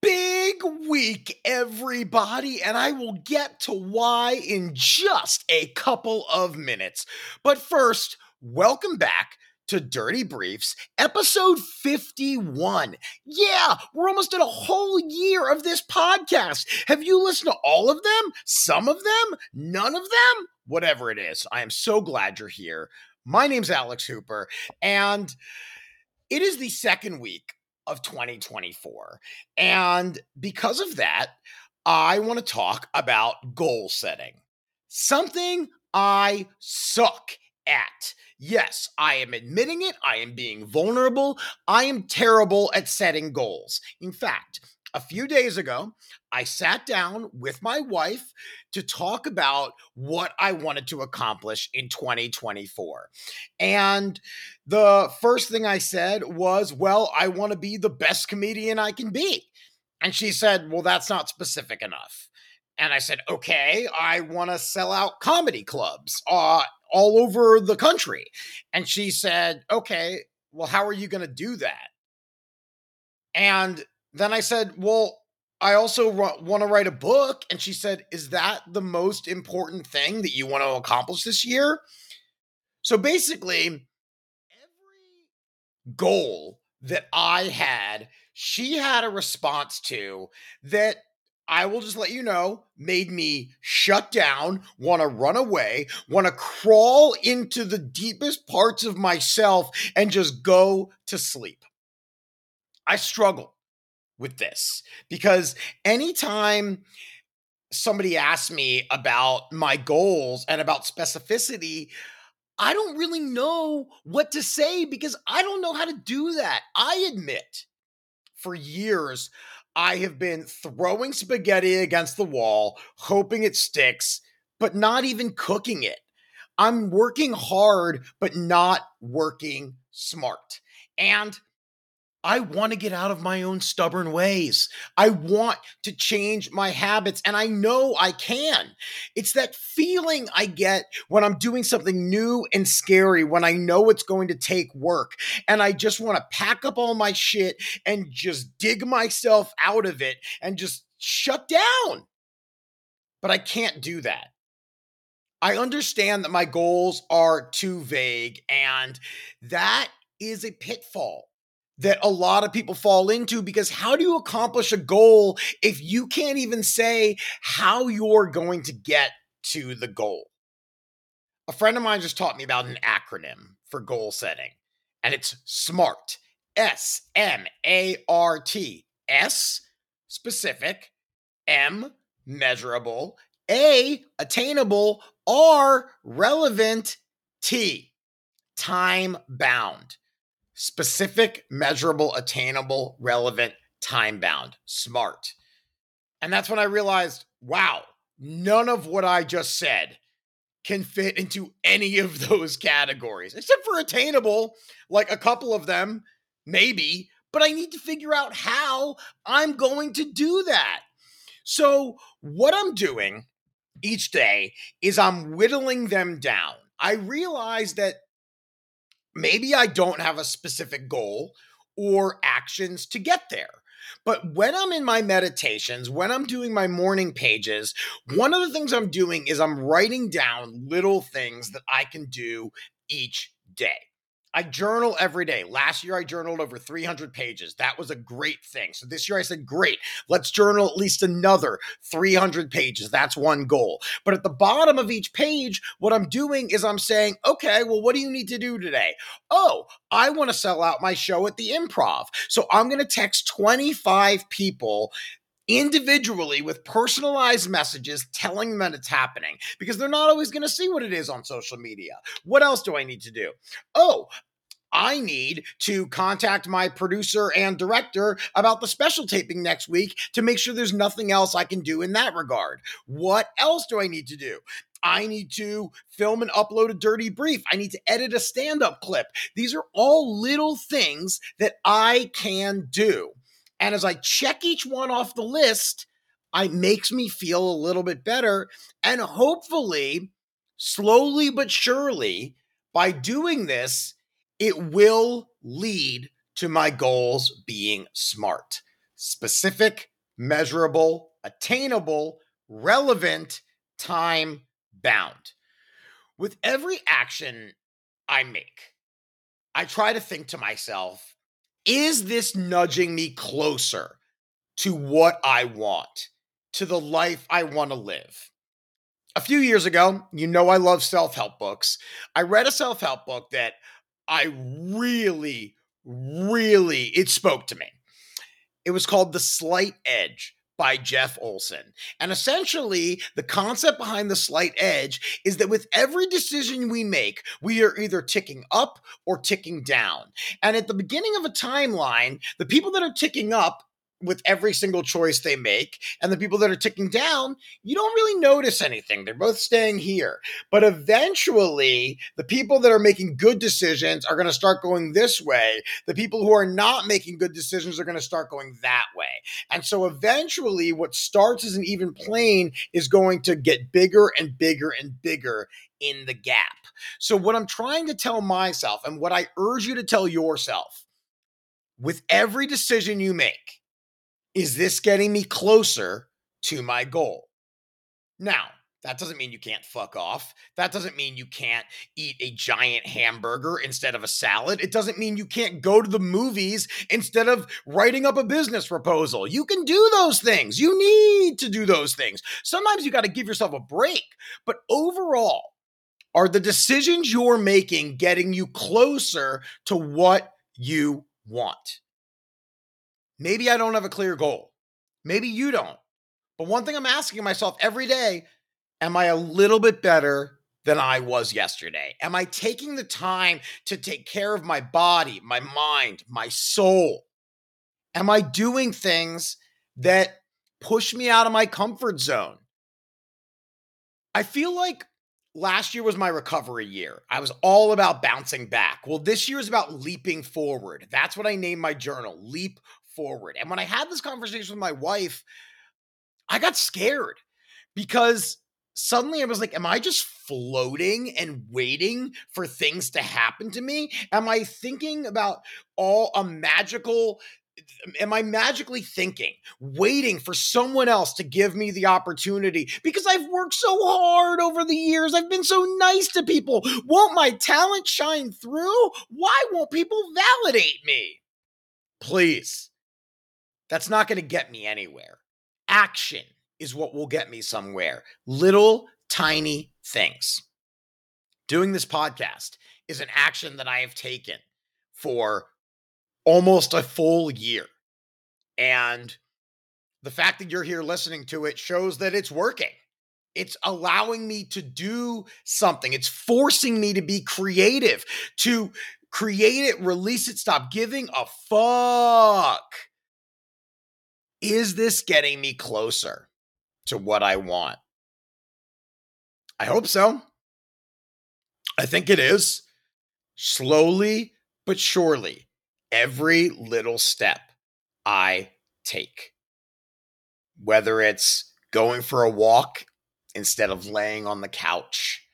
Big week, everybody, and I will get to why in just a couple of minutes. But first, welcome back to Dirty Briefs, episode 51. Yeah, we're almost at a whole year of this podcast. Have you listened to all of them? Some of them? None of them? Whatever it is, I am so glad you're here. My name's Alex Hooper, and it is the second week of 2024. And because of that, I want to talk about goal setting, something I suck at. Yes, I am admitting it. I am being vulnerable. I am terrible at setting goals. In fact, a few days ago, I sat down with my wife to talk about what I wanted to accomplish in 2024. And the first thing I said was, Well, I want to be the best comedian I can be. And she said, Well, that's not specific enough. And I said, Okay, I want to sell out comedy clubs uh, all over the country. And she said, Okay, well, how are you going to do that? And then I said, Well, I also want to write a book. And she said, Is that the most important thing that you want to accomplish this year? So basically, every goal that I had, she had a response to that I will just let you know, made me shut down, want to run away, want to crawl into the deepest parts of myself and just go to sleep. I struggle with this because anytime somebody asks me about my goals and about specificity, I don't really know what to say because I don't know how to do that. I admit for years, I have been throwing spaghetti against the wall, hoping it sticks, but not even cooking it. I'm working hard, but not working smart. And I want to get out of my own stubborn ways. I want to change my habits, and I know I can. It's that feeling I get when I'm doing something new and scary, when I know it's going to take work, and I just want to pack up all my shit and just dig myself out of it and just shut down. But I can't do that. I understand that my goals are too vague, and that is a pitfall that a lot of people fall into because how do you accomplish a goal if you can't even say how you're going to get to the goal? A friend of mine just taught me about an acronym for goal setting, and it's SMART. S M A R T. S, specific, M, measurable, A, attainable, R, relevant, T, time bound specific, measurable, attainable, relevant, time bound, smart. And that's when I realized wow, none of what I just said can fit into any of those categories, except for attainable, like a couple of them, maybe, but I need to figure out how I'm going to do that. So, what I'm doing each day is I'm whittling them down. I realize that maybe I don't have a specific goal or actions to get there. But when I'm in my meditations, when I'm doing my morning pages, one of the things I'm doing is I'm writing down little things that I can do each day. I journal every day. Last year, I journaled over 300 pages. That was a great thing. So this year, I said, great, let's journal at least another 300 pages. That's one goal. But at the bottom of each page, what I'm doing is I'm saying, okay, well, what do you need to do today? Oh, I want to sell out my show at the improv. So I'm going to text 25 people individually with personalized messages telling them that it's happening because they're not always going to see what it is on social media. What else do I need to do? Oh, I need to contact my producer and director about the special taping next week to make sure there's nothing else I can do in that regard. What else do I need to do? I need to film and upload a dirty brief. I need to edit a stand up clip. These are all little things that I can do. And as I check each one off the list, it makes me feel a little bit better. And hopefully, slowly but surely, by doing this, it will lead to my goals being smart. specific, measurable, attainable, relevant, time bound. With every action I make, I try to think to myself, is this nudging me closer to what I want, to the life I want to live? A few years ago, you know I love self help books. I read a self help book that I really, really, it spoke to me. It was called The Slight Edge by Jeff Olson. And essentially, the concept behind the slight edge is that with every decision we make, we are either ticking up or ticking down. And at the beginning of a timeline, the people that are ticking up with every single choice they make. And the people that are ticking down, you don't really notice anything. They're both staying here. But eventually, the people that are making good decisions are going to start going this way. The people who are not making good decisions are going to start going that way. And so eventually, what starts as an even plane is going to get bigger and bigger and bigger in the gap. So, what I'm trying to tell myself and what I urge you to tell yourself with every decision you make, is this getting me closer to my goal? Now, that doesn't mean you can't fuck off. That doesn't mean you can't eat a giant hamburger instead of a salad. It doesn't mean you can't go to the movies instead of writing up a business proposal. You can do those things. You need to do those things. Sometimes you got to give yourself a break. But overall, are the decisions you're making getting you closer to what you want? Maybe I don't have a clear goal. Maybe you don't. But one thing I'm asking myself every day am I a little bit better than I was yesterday? Am I taking the time to take care of my body, my mind, my soul? Am I doing things that push me out of my comfort zone? I feel like last year was my recovery year. I was all about bouncing back. Well, this year is about leaping forward. That's what I named my journal Leap forward. And when I had this conversation with my wife, I got scared because suddenly I was like, am I just floating and waiting for things to happen to me? Am I thinking about all a magical am I magically thinking, waiting for someone else to give me the opportunity because I've worked so hard over the years? I've been so nice to people. Won't my talent shine through? Why won't people validate me? Please that's not going to get me anywhere. Action is what will get me somewhere. Little tiny things. Doing this podcast is an action that I have taken for almost a full year. And the fact that you're here listening to it shows that it's working. It's allowing me to do something. It's forcing me to be creative, to create it, release it, stop giving a fuck is this getting me closer to what I want? I hope so. I think it is. Slowly but surely, every little step I take, whether it's going for a walk instead of laying on the couch,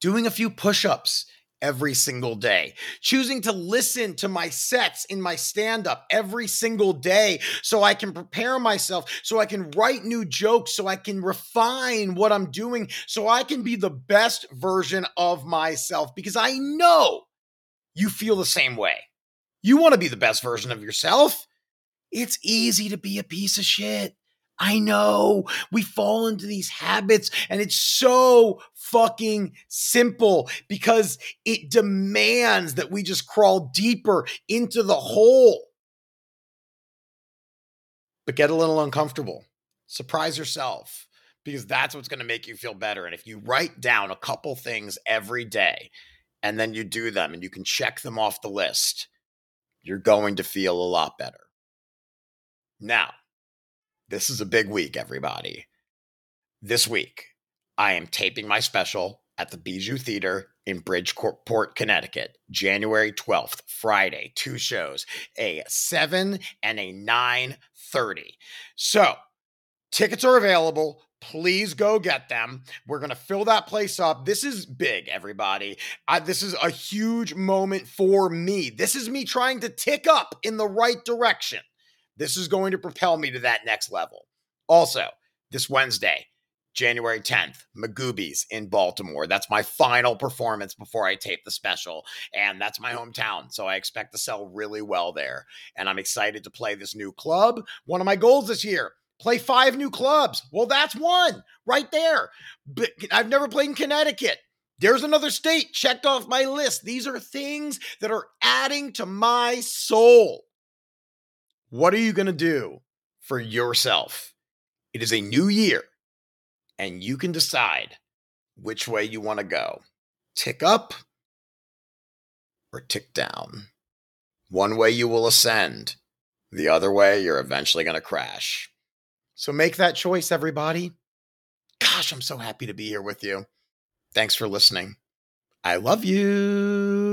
doing a few push ups every single day, choosing to listen to my sets in my stand up every single day so I can prepare myself, so I can write new jokes, so I can refine what I'm doing, so I can be the best version of myself because I know you feel the same way. You want to be the best version of yourself. It's easy to be a piece of shit. I know we fall into these habits and it's so fucking simple because it demands that we just crawl deeper into the hole. But get a little uncomfortable. Surprise yourself because that's what's going to make you feel better. And if you write down a couple things every day and then you do them and you can check them off the list, you're going to feel a lot better. Now, this is a big week, everybody. This week, I am taping my special at the Bijou Theater in Bridgeport, Connecticut, January 12th, Friday, two shows, a 7 and a 9:30. So, tickets are available. Please go get them. We're going to fill that place up. This is big, everybody. I, this is a huge moment for me. This is me trying to tick up in the right direction This is going to propel me to that next level. Also, this Wednesday, January 10th, Magooby's in Baltimore. That's my final performance before I tape the special. And that's my hometown. So I expect to sell really well there. And I'm excited to play this new club. One of my goals this year play five new clubs. Well, that's one right there. But I've never played in Connecticut. There's another state checked off my list. These are things that are adding to my soul. What are you going to do for yourself? It is a new year and you can decide which way you want to go tick up or tick down. One way you will ascend, the other way you're eventually going to crash. So make that choice, everybody. Gosh, I'm so happy to be here with you. Thanks for listening. I love you.